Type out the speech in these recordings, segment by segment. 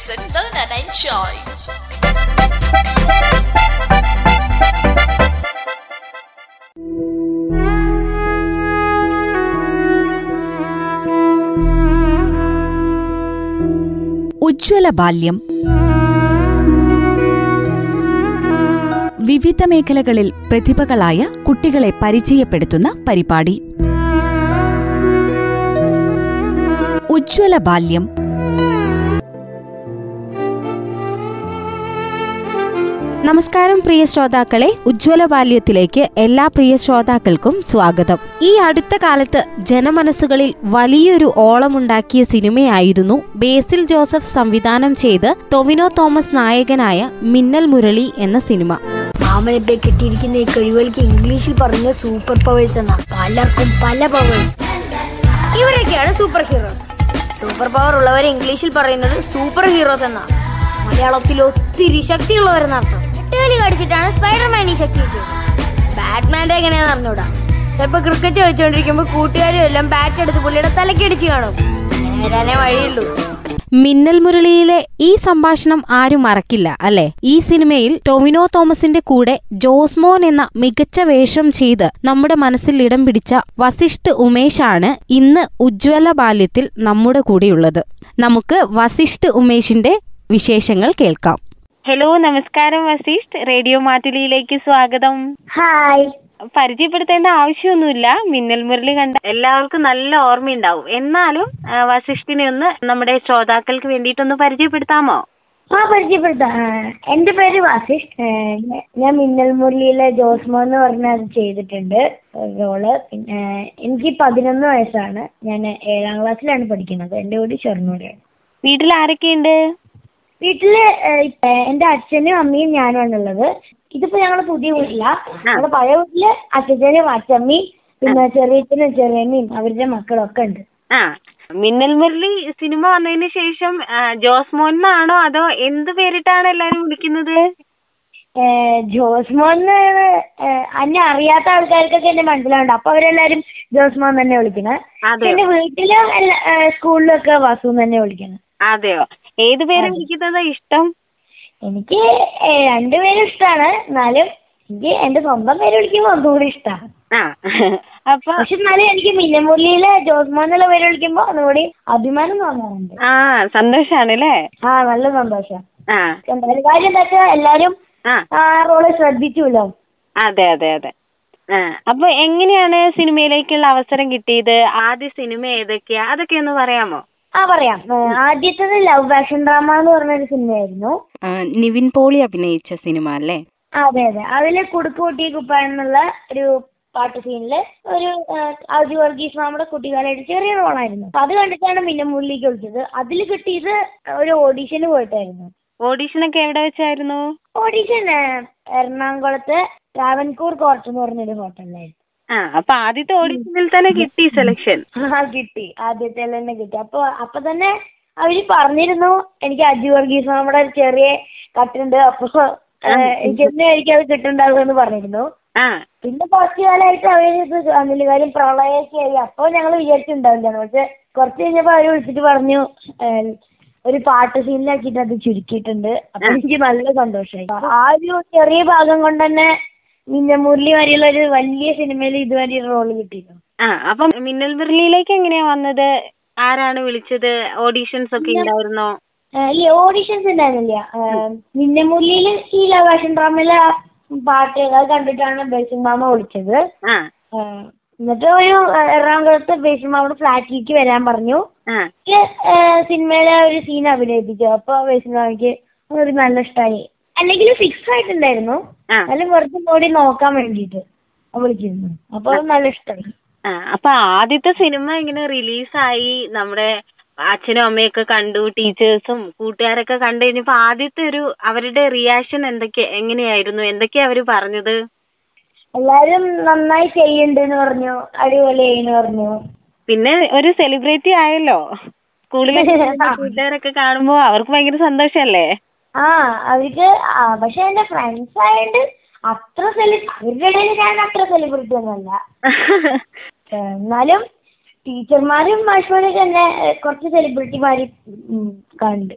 listen, learn and enjoy. ഉജ്ജ്വല ബാല്യം. വിവിധ മേഖലകളിൽ പ്രതിഭകളായ കുട്ടികളെ പരിചയപ്പെടുത്തുന്ന പരിപാടി. ഉജ്ജ്വല ബാല്യം. നമസ്കാരം പ്രിയ ശ്രോതാക്കളെ ഉജ്ജ്വല ബാല്യത്തിലേക്ക് എല്ലാ പ്രിയ ശ്രോതാക്കൾക്കും സ്വാഗതം. ഈ അടുത്ത കാലത്ത് ജനമനസ്സുകളിൽ വലിയൊരു ഓളമുണ്ടാക്കിയ സിനിമയായിരുന്നു ബേസിൽ ജോസഫ് സംവിധാനം ചെയ്ത് ടൊവിനോ തോമസ് നായകനായ മിന്നൽ മുരളി എന്ന സിനിമ. മാമനെ കിട്ടിയിരിക്കുന്ന ഈ കഴിവുകൾക്ക് ഇംഗ്ലീഷിൽ പറഞ്ഞ സൂപ്പർ പവേഴ്സ് എന്ന. പലർക്കും പല പവേഴ്സ്. ഇവരൊക്കെയാണ് സൂപ്പർ ഹീറോസ്. സൂപ്പർ പവർ ഉള്ളവരെ ഇംഗ്ലീഷിൽ പറയുന്നത് സൂപ്പർ ഹീറോസ് എന്നാ. മലയാളത്തിൽ ഒത്തിരി ശക്തിയുള്ളവരെന്നർത്ഥം എട്ടുകളി കടിച്ചിട്ടാണ് സ്പൈഡർമാൻ ഈ ശക്തി കിട്ടിയത്. ബാറ്റ്മാന്റെ എങ്ങനെയാണെന്ന് അറിഞ്ഞൂടാ. ചിലപ്പോൾ ക്രിക്കറ്റ് കളിച്ചുകൊണ്ടിരിക്കുമ്പോൾ കൂട്ടുകാരും എല്ലാം ബാറ്റ് എടുത്ത് പുള്ളിയുടെ തലക്കടിച്ച് കാണും. അങ്ങനെ വരാനേ വഴിയുള്ളൂ. മിന്നൽ മുരളിയിലെ ഈ സംഭാഷണം ആരും മറക്കില്ല അല്ലെ? ഈ സിനിമയിൽ ടൊവിനോ തോമസിന്റെ കൂടെ ജോസ്മോൻ എന്ന മികച്ച വേഷം ചെയ്ത് നമ്മുടെ മനസ്സിൽ ഇടം പിടിച്ച വസിഷ്ഠ് ഉമേഷാണ് ഇന്ന് ഉജ്ജ്വല ബാല്യത്തിൽ നമ്മുടെ കൂടെയുള്ളത്. നമുക്ക് വസിഷ്ഠ് ഉമേഷിന്റെ വിശേഷങ്ങൾ കേൾക്കാം. ഹലോ നമസ്കാരം വസീഷ്. റേഡിയോ മാറ്റുലിയിലേക്ക് സ്വാഗതം. ഹായ്. പരിചയപ്പെടുത്തേണ്ട ആവശ്യമൊന്നുമില്ല. മിന്നൽ മുരളി കണ്ട എല്ലാവർക്കും നല്ല ഓർമ്മയുണ്ടാവും. എന്നാലും വസിഷ്ഠിനെ ഒന്ന് നമ്മുടെ ശ്രോതാക്കൾക്ക് വേണ്ടിയിട്ടൊന്ന് പരിചയപ്പെടുത്താമോ? ആ പരിചയപ്പെടുത്താം. എന്റെ പേര് വാസിഷ് ഞാൻ മിന്നൽ മുരളിയിലെ ജോസ്മോ എന്ന് പറഞ്ഞ അത് ചെയ്തിട്ടുണ്ട്. റോൾ. പിന്നെ എനിക്ക് പതിനൊന്ന് വയസ്സാണ്. ഞാൻ ഏഴാം ക്ലാസ്സിലാണ് പഠിക്കുന്നത്. എന്റെ വീട് ഷൊർണൂരാണ് വീട്ടിൽ ആരൊക്കെയുണ്ട്? വീട്ടിൽ എന്റെ അച്ഛനും അമ്മയും ഞാനുമാണ് ഉള്ളത്. ഇതിപ്പോ ഞങ്ങൾ പുതിയ വീട്ടില. ഞങ്ങളുടെ പഴയ വീട്ടിൽ അച്ഛനും അച്ഛമ്മയും പിന്നെ ചെറിയച്ഛനും ചെറിയമ്മയും അവരുടെ മക്കളും ഒക്കെ ഉണ്ട്. ആ മിന്നൽ മുരളി സിനിമ വന്നതിന് ശേഷം ജോസ് മോൻ എന്നാണോ അതോ എന്ത് പേരിട്ടാണ് എല്ലാരും വിളിക്കുന്നത്? ജോസ് മോൻ എന്നെ അറിയാത്ത ആൾക്കാർക്കൊക്കെ എന്റെ മനസ്സിലാവുണ്ട് അപ്പൊ അവരെല്ലാരും ജോസ് മോൻ തന്നെ അതെ പിന്നെ വീട്ടിലും സ്കൂളിലും ഒക്കെ സ്കൂളിലൊക്കെ വസു തന്നെ വിളിക്കുന്നത് അതെയോ? ഏത് പേരാ വിളിക്കുന്നതാ ഇഷ്ടം? എനിക്ക് രണ്ട് രണ്ടുപേരും ഇഷ്ടാണ്. എന്നാലും എനിക്ക് എന്റെ സ്വന്തം പേര് വിളിക്കുമ്പോ ഒന്നുകൂടി ഇഷ്ടമാണ് ആ. അപ്പൊ പക്ഷെ എന്നാലും എനിക്ക് മിന്നമുരളിയിലെ ജോസ്മോൻ എന്നുള്ള പേര് വിളിക്കുമ്പോ ഒന്നുകൂടി അഭിമാനം തോന്നാറുണ്ട്. ആ സന്തോഷാണ് അല്ലേ ആ നല്ല സന്തോഷം. ആ. എന്തായാലും കാര്യം എന്താ വെച്ചാ എല്ലാരും ആ. റോൾ ശ്രദ്ധിച്ചുല്ലോ അതെ അതെ അതെ. ആ. അപ്പൊ എങ്ങനെയാണ് സിനിമയിലേക്കുള്ള അവസരം കിട്ടിയത്? ആദ്യ സിനിമ ഏതൊക്കെയാ? അതൊക്കെ ഒന്ന് പറയാമോ? ആ പറയാം. ആദ്യത്തത് ലവ് ആക്ഷൻ ഡ്രാമ എന്ന് പറഞ്ഞൊരു സിനിമയായിരുന്നു. നിവിൻ പോളി അഭിനയിച്ച സിനിമ അല്ലേ? അതെ അതെ. അതിൽ കുടുക്കുട്ടി കുപ്പ എന്നുള്ള ഒരു പാട്ട് സീനിൽ ഒരു ഔദ്യ വർഗീസ് മാമുടെ കുട്ടിക്കാലായിട്ട് ചെറിയ റോളായിരുന്നു. അപ്പൊ അത് കണ്ടിട്ടാണ് പിന്നെ മുന്നിലേക്ക് വിളിച്ചത് അതിൽ കിട്ടിയത് ഒരു ഓഡീഷന് പോയിട്ടായിരുന്നു. ഓഡീഷൻ ഒക്കെ എവിടെ വെച്ചായിരുന്നു? ഓഡീഷൻ എറണാകുളത്ത് ട്രാവൻകൂർ കോർട്ട് എന്ന് പറഞ്ഞൊരു ഹോട്ടലിലായിരുന്നു. ആ അപ്പൊ ആദ്യത്തെ ഓഡിഷനിൽ തന്നെ കിട്ടി സെലക്ഷൻ ആ കിട്ടി. ആദ്യത്തെ തന്നെ കിട്ടി. അപ്പൊ അപ്പൊ തന്നെ അവർ പറഞ്ഞിരുന്നു എനിക്ക് അജു വർഗീസ് നമ്മുടെ ഒരു ചെറിയ കട്ടുണ്ട് അപ്പൊ എനിക്ക് എന്നായിരിക്കും അത് കിട്ടുണ്ടാവുക എന്ന് പറഞ്ഞിരുന്നു. പിന്നെ കുറച്ചു കാലമായിട്ട് അവർ ഇത് വന്നില്ല കാര്യം പ്രളയമൊക്കെ ആയി. അപ്പൊ ഞങ്ങൾ വിചാരിച്ചിട്ടുണ്ടാവില്ല. പക്ഷെ കുറച്ച് കഴിഞ്ഞപ്പോ അവർ വിളിച്ചിട്ട് പറഞ്ഞു ഏഹ്, ഒരു പാട്ട് സീനിലാക്കിയിട്ട് അത് ചുരുക്കിയിട്ടുണ്ട്. അപ്പൊ എനിക്ക് നല്ല സന്തോഷമായി. ആ ഒരു ചെറിയ ഭാഗം കൊണ്ട് തന്നെ മിന്ന മുരളി വരെയുള്ള ഒരു വലിയ സിനിമയിൽ ഇതുവരെ റോൾ കിട്ടിയിരുന്നു ആ അപ്പം മിന്നൽ മുരളിയിലേക്ക് എങ്ങനെയാ വന്നത്? ആരാണ് വിളിച്ചത്? ഓഡീഷൻസ് ഒക്കെ ഉണ്ടായിരുന്നോ ഈ ഓഡീഷൻസ് ഉണ്ടായിരുന്നില്ല ഏഹ്, മിന്ന മുരളിയിൽ ഈ ലവാഷൻ ഡ്രാമയിലെ പാട്ട് അത് കണ്ടിട്ടാണ് ബേസിൻ മാമ വിളിച്ചത്. എന്നിട്ട് ഒരു എറണാകുളത്ത് ബേസിൻ മാമയുടെ ഫ്ലാറ്റിലേക്ക് വരാൻ പറഞ്ഞു. സിനിമയിലെ ഒരു സീൻ അഭിനയിപ്പിച്ചു. അപ്പൊ ബേസിൻ മാമയ്ക്ക് ഒരു നല്ല ഇഷ്ടമായി അല്ലെങ്കിൽ ഫിക്സ് ആയിട്ടുണ്ടായിരുന്നു. അല്ലെങ്കിൽ വെറുതെ കൂടി നോക്കാൻ വേണ്ടിട്ട് വിളിച്ചിരുന്നു. അപ്പൊ നല്ല ഇഷ്ടമായി അപ്പൊ ആദ്യത്തെ സിനിമ ഇങ്ങനെ റിലീസായി നമ്മുടെ അച്ഛനും അമ്മയൊക്കെ കണ്ടു ടീച്ചേഴ്സും കൂട്ടുകാരൊക്കെ കണ്ടു കഴിഞ്ഞപ്പോ ആദ്യത്തെ ഒരു അവരുടെ റിയാക്ഷൻ എന്തൊക്കെ എങ്ങനെയായിരുന്നു? എന്തൊക്കെയാ അവർ പറഞ്ഞത്? എല്ലാരും നന്നായി ചെയ്യുന്നുണ്ടെന്ന് പറഞ്ഞു അടിപൊളിയായിന്ന് പറഞ്ഞു. പിന്നെ ഒരു സെലിബ്രിറ്റി ആയല്ലോ. സ്കൂളിലെ കൂട്ടുകാരൊക്കെ കാണുമ്പോ അവർക്ക് ഭയങ്കര സന്തോഷല്ലേ? ആ അവർക്ക് ആ പക്ഷെ എന്റെ ഫ്രണ്ട്സ് ആയതുകൊണ്ട് അത്ര സെലി അവരുടെ ഇടയിൽ ഞാൻ അത്ര സെലിബ്രിറ്റി ഒന്നുമല്ല. എന്നാലും ടീച്ചർമാരും മാഷ്മാരൊക്കെ എന്നെ കുറച്ച് സെലിബ്രിറ്റിമാര് കണ്ട്.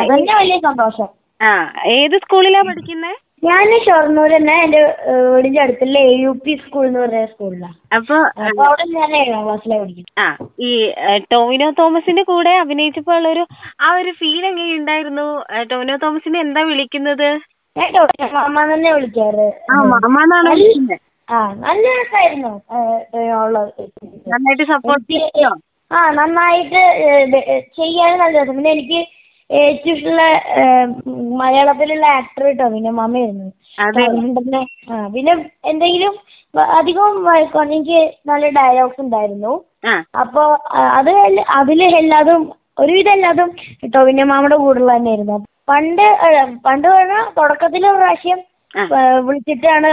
അതന്നെ വലിയ സന്തോഷം. ആ ഏത് സ്കൂളിലാ പഠിക്കുന്നേ? ഞാൻ ഷൊർണൂർ തന്നെ എന്റെ വീടിന്റെ അടുത്തുള്ള എ യു പി സ്കൂൾ എന്ന് പറഞ്ഞ സ്കൂളിലാണ് അപ്പൊ അവിടെ ഞാൻ ഏഴാം ക്ലാസ്സിലാണ് പഠിക്കുന്നത് ആ ഈ ടോവിനോ തോമസിന്റെ കൂടെ അഭിനയിച്ചപ്പോൾ ഉള്ളൊരു ആ ഒരു ഫീൽ എങ്ങനെ ഉണ്ടായിരുന്നു ടോവിനോ തോമസിനെ എന്താ വിളിക്കുന്നത്? ഞാൻ ടോവിനോ മാമ തന്നെ വിളിക്കാറ്. ആ മാമാന്നാണ് വിളിക്കുന്നത് ആ നല്ല രസമായിരുന്നു നന്നായിട്ട് സപ്പോർട്ട് ചെയ്യോ? ആ നന്നായിട്ട് ചെയ്യാൻ നല്ല രസം. പിന്നെ എനിക്ക് ഏറ്റവും ഇഷ്ടമുള്ള മലയാളത്തിലുള്ള ആക്ടർ കേട്ടോ പിന്നെ. പിന്നെ ആ പിന്നെ എന്തെങ്കിലും അധികം വ- എനിക്ക് നല്ല ഡയലോഗ്സ് ഉണ്ടായിരുന്നു. അപ്പൊ അത് അതിൽ എല്ലാതും ഒരുവിധം എല്ലാതും ടൊവിനോ മാമയുടെ കൂടെയുള്ള തന്നെയായിരുന്നു. പണ്ട് പണ്ട് പറഞ്ഞാൽ തുടക്കത്തിൽ ഒരു പ്രാവശ്യം വിളിച്ചിട്ടാണ്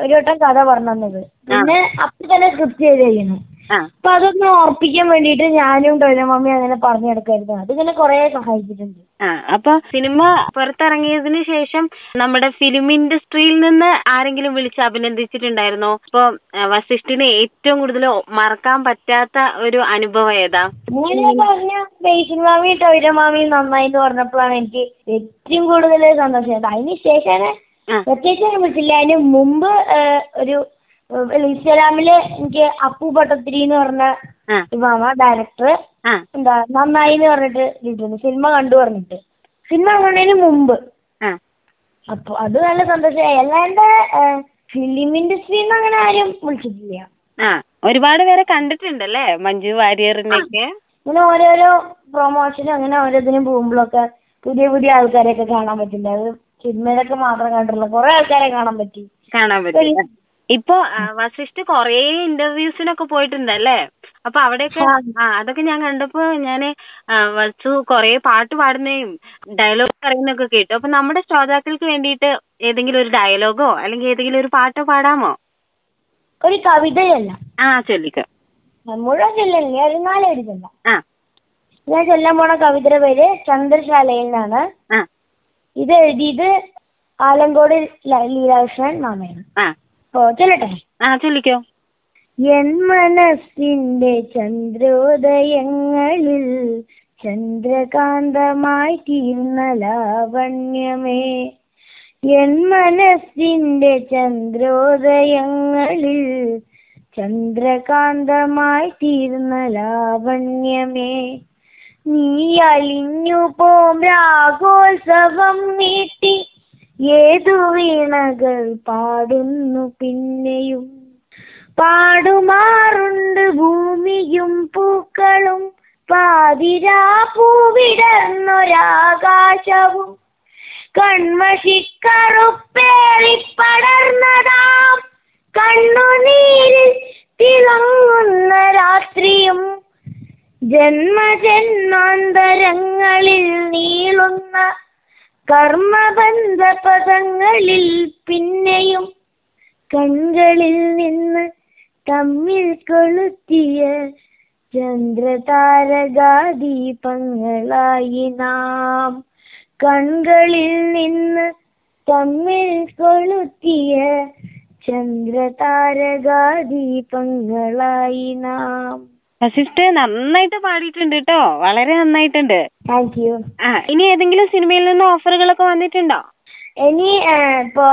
ഒരു വട്ടം കഥ പറഞ്ഞു തന്നത് പിന്നെ അപ്പൊ തന്നെ സ്ക്രിപ്റ്റ് ചെയ്ത് കഴിയണം അപ്പൊ അതൊന്ന് ഓർപ്പിക്കാൻ വേണ്ടിയിട്ട് ഞാനും ടൊവിനോ മമ്മി അങ്ങനെ പറഞ്ഞു നടക്കായിരുന്നു അതിങ്ങനെ കൊറേ സഹായിച്ചിട്ടുണ്ട്. ആ അപ്പൊ സിനിമ പുറത്തിറങ്ങിയതിന് ശേഷം നമ്മുടെ ഫിലിം ഇൻഡസ്ട്രിയിൽ നിന്ന് ആരെങ്കിലും വിളിച്ച് അഭിനന്ദിച്ചിട്ടുണ്ടായിരുന്നോ? ഇപ്പൊ വസിഷ്ഠിനെ ഏറ്റവും കൂടുതൽ മറക്കാൻ പറ്റാത്ത ഒരു അനുഭവം ഏതാ? അങ്ങനെ പറഞ്ഞ ബേസിൻ മാമി ടൊവിനോ മാമി നന്നായി എന്ന് പറഞ്ഞപ്പോഴാണ് എനിക്ക് ഏറ്റവും കൂടുതൽ സന്തോഷം. അതിന് ശേഷമാണ്. പ്രത്യേകിച്ച് വിളിച്ചില്ല. അതിന് മുമ്പ് ഒരു ഏഹ്, ഇൻസ്റ്റാഗ്രാമിൽ എനിക്ക് അപ്പു ഭട്ടത്തിരി എന്ന് പറഞ്ഞ ഇമാമ മാമ ഡയറക്ടർ എന്താ നന്നായി എന്ന് പറഞ്ഞിട്ട് ഇട്ടിട്ടുണ്ട് സിനിമ കണ്ടു പറഞ്ഞിട്ട്. സിനിമ കാണുന്നതിന് മുമ്പ്. അപ്പൊ അത് നല്ല സന്തോഷമായി. അല്ലാണ്ട് ഫിലിം ഇൻഡസ്ട്രിയിൽ നിന്ന് അങ്ങനെ ആരും വിളിച്ചിട്ടില്ല. ഒരുപാട് പേരെ കണ്ടിട്ടുണ്ടല്ലേ? മഞ്ജു വാര്യറിനെയൊക്കെ ഇങ്ങനെ ഓരോരോ പ്രൊമോഷനും അങ്ങനെ ഓരോന്നിനും പോകുമ്പോഴൊക്കെ പുതിയ പുതിയ ആൾക്കാരെയൊക്കെ കാണാൻ പറ്റില്ല അത് സിനിമയിലൊക്കെ മാത്രം കണ്ടിട്ടുള്ള കുറെ ആൾക്കാരെ കാണാൻ പറ്റി. കാണാൻ പറ്റും. ഇപ്പൊ വസിഷ്ഠ് കൊറേ ഇന്റർവ്യൂസിനൊക്കെ പോയിട്ടുണ്ടല്ലേ? അപ്പൊ അവിടെയൊക്കെ അതൊക്കെ ഞാൻ കണ്ടപ്പോ ഞാൻ വസു കൊറേ പാട്ട് പാടുന്നേം ഡയലോഗ് പറയുന്നൊക്കെ കേട്ടു. അപ്പൊ നമ്മുടെ ശ്രോതാക്കൾക്ക് വേണ്ടിയിട്ട് ഏതെങ്കിലും ഒരു ഡയലോഗോ അല്ലെങ്കിൽ ഏതെങ്കിലും ഒരു പാട്ടോ പാടാമോ? ഒരു കവിതയല്ല. ആ ചൊല്ലിക്കോ. മുഴുവൻ ചൊല്ലില്ല ഒരു ഞാൻ ചൊല്ലാൻ പോണ കവിതയുടെ പേര് ചന്ദ്രശാലയിൽ നിന്നാണ്. ഇത് എഴുതിയത് ആലങ്കോട് ലീലാകൃഷ്ണൻ മാമയാണ്. ആ. ചൊല്ലട്ടെ. ആ ചൊല്ലിക്കോ. എൻ മനസ്സിന്റെ ചന്ദ്രോദയങ്ങളിൽ ചന്ദ്രകാന്തമായി തീർന്ന ലാവണ്യമേ. എൻ മനസ്സിന്റെ ചന്ദ്രോദയങ്ങളിൽ ചന്ദ്രകാന്തമായി തീർന്ന ലാവണ്യമേ. നീ അലിഞ്ഞു പോം രാഗോത്സവം നീട്ടി ഏതു വീണകൾ പാടുന്നു പിന്നെയും? പാടുമാറുണ്ട് ഭൂമിയും പൂക്കളും. പാതിരാ പൂവിടർന്നൊരാകാശവും. കൺമഷിക്കറുപ്പേറി പടർന്നതാം കണ്ണുനീരിൽ തിളങ്ങുന്ന രാത്രിയും. ജന്മജന്മാന്തരങ്ങളിൽ നീളുന്ന കർമ്മബന്ധ പദങ്ങളിൽ പിന്നെയും കൺകളിൽ നിന്ന് തമ്മിൽ കൊളുത്തിയ ചന്ദ്രതാരകാദീപങ്ങളായി നാം കൺകളിൽ നിന്ന് തമ്മിൽ കൊളുത്തിയ ചന്ദ്രതാരകാദീപങ്ങളായി നാം വസിഷ്ഠ് നന്നായിട്ട് പാടിയിട്ടുണ്ട് കേട്ടോ വളരെ നന്നായിട്ടുണ്ട്. താങ്ക് യു ആ ഇനി ഏതെങ്കിലും സിനിമയിൽ നിന്ന് ഓഫറുകളൊക്കെ വന്നിട്ടുണ്ടോ? ഇനി ഇപ്പോ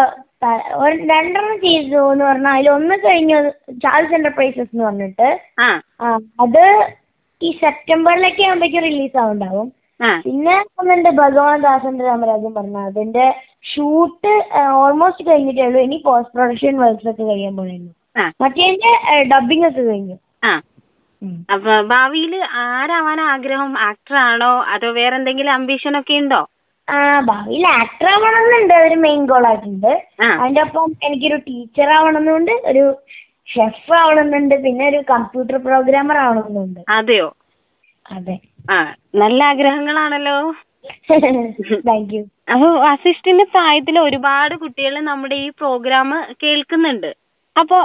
രണ്ടെണ്ണം ചെയ്തു എന്ന് പറഞ്ഞാൽ അതിൽ ഒന്ന് കഴിഞ്ഞു ചാൾസ് എന്റർപ്രൈസസ് എന്ന് പറഞ്ഞിട്ട്. ആ. അത് ഈ സെപ്റ്റംബറിലൊക്കെ ആകുമ്പോഴേക്കും റിലീസ് ആവുണ്ടാവും പിന്നെ ഒന്നുണ്ട് ഭഗവാൻ ദാസന്റെ രാമരാജൻ പറഞ്ഞ അതിന്റെ ഷൂട്ട് ഓൾമോസ്റ്റ് കഴിഞ്ഞിട്ടേ ഉള്ളൂ. ഇനി പോസ്റ്റ് പ്രൊഡക്ഷൻ വർക്ക്സ് ഒക്കെ കഴിയാൻ ആ. മറ്റേതിന്റെ ഡബിങ് ഒക്കെ കഴിഞ്ഞു. അപ്പൊ ഭാവിയിൽ ആരാവാൻ ആഗ്രഹം ആക്ടർ ആണോ അതോ വേറെന്തെങ്കിലും അംബിഷൻ ഒക്കെ ഉണ്ടോ? ആ ഭാവിയിൽ ആക്ടർ ആവണമെന്നുണ്ട് ഒരു മെയിൻ ഗോൾ ആയിട്ടുണ്ട്. അതിന്റെ ഒപ്പം എനിക്കൊരു ടീച്ചർ ആവണമെന്നുണ്ട്. ഒരു ഷെഫ് ആവണമെന്നുണ്ട്. പിന്നെ ഒരു കമ്പ്യൂട്ടർ പ്രോഗ്രാമർ ആവണമെന്നുണ്ട്. അതെയോ? അതെ. ആ നല്ല ആഗ്രഹങ്ങളാണല്ലോ. താങ്ക് യു അപ്പൊ വസിഷ്ഠിന്റെ പ്രായത്തിൽ ഒരുപാട് കുട്ടികൾ നമ്മുടെ ഈ പ്രോഗ്രാം കേൾക്കുന്നുണ്ട്. അപ്പൊ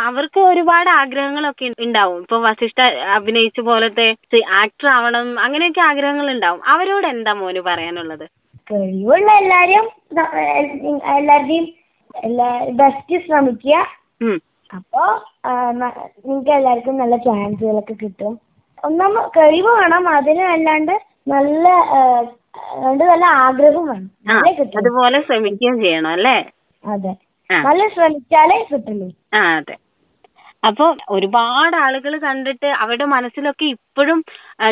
അവർക്ക് ഒരുപാട് ആഗ്രഹങ്ങളൊക്കെ ഉണ്ടാവും ഇപ്പൊ വസിഷ്ഠ അഭിനയിച്ച പോലത്തെ ആക്ടർ ആവണം അങ്ങനെയൊക്കെ ആഗ്രഹങ്ങൾ ഉണ്ടാവും അവരോട് എന്താ മോന് പറയാനുള്ളത്? കഴിവുള്ള എല്ലാരും എല്ലാരുടെയും ബെസ്റ്റ് ശ്രമിക്കുക. അപ്പോ നിങ്ങൾക്ക് എല്ലാവർക്കും നല്ല ചാൻസുകളൊക്കെ കിട്ടും. ഒന്നാമ കഴിവ് വേണം. അതിന് അല്ലാണ്ട് നല്ല രണ്ട് നല്ല ആഗ്രഹം വേണം. അതുപോലെ ശ്രമിക്കുകയും ചെയ്യണം അല്ലേ? അതെ. നല്ല ശ്രമിച്ചാലേ കിട്ടുള്ളൂ. ആ അതെ. അപ്പൊ ഒരുപാട് ആളുകൾ കണ്ടിട്ട് അവരുടെ മനസ്സിലൊക്കെ ഇപ്പോഴും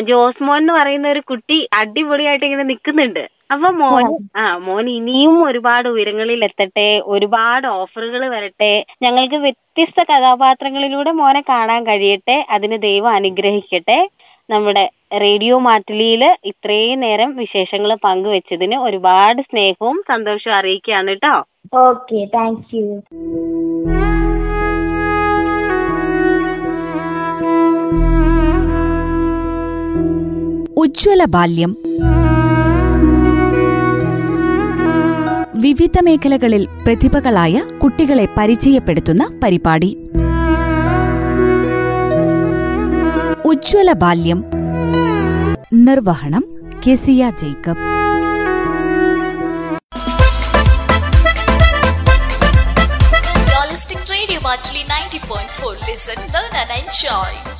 ജോസ്മോൻ എന്ന് പറയുന്ന ഒരു കുട്ടി അടിപൊളിയായിട്ട് ഇങ്ങനെ നിൽക്കുന്നുണ്ട് അപ്പൊ മോൻ. ആ മോൻ ഇനിയും ഒരുപാട് ഉയരങ്ങളിൽ എത്തട്ടെ ഒരുപാട് ഓഫറുകൾ വരട്ടെ ഞങ്ങൾക്ക് വ്യത്യസ്ത കഥാപാത്രങ്ങളിലൂടെ മോനെ കാണാൻ കഴിയട്ടെ അതിന് ദൈവം അനുഗ്രഹിക്കട്ടെ നമ്മുടെ റേഡിയോ മാറ്റുലിയിൽ ഇത്രയും നേരം വിശേഷങ്ങൾ പങ്കുവെച്ചതിന് ഒരുപാട് സ്നേഹവും സന്തോഷവും അറിയിക്കുകയാണ് കേട്ടോ. ഓക്കെ താങ്ക് യു ഉജ്ജ്വല ബാല്യം. വിവിധ മേഖലകളിൽ പ്രതിഭകളായ കുട്ടികളെ പരിചയപ്പെടുത്തുന്ന പരിപാടി. ഉജ്ജ്വല ബാല്യം. ನಿರ್ವಹಣಂ ಕೆಸಿಯಾ ಜೈಕಬ್ Holistic Radio Monthly 90.4 Listen, Learn and Enjoy.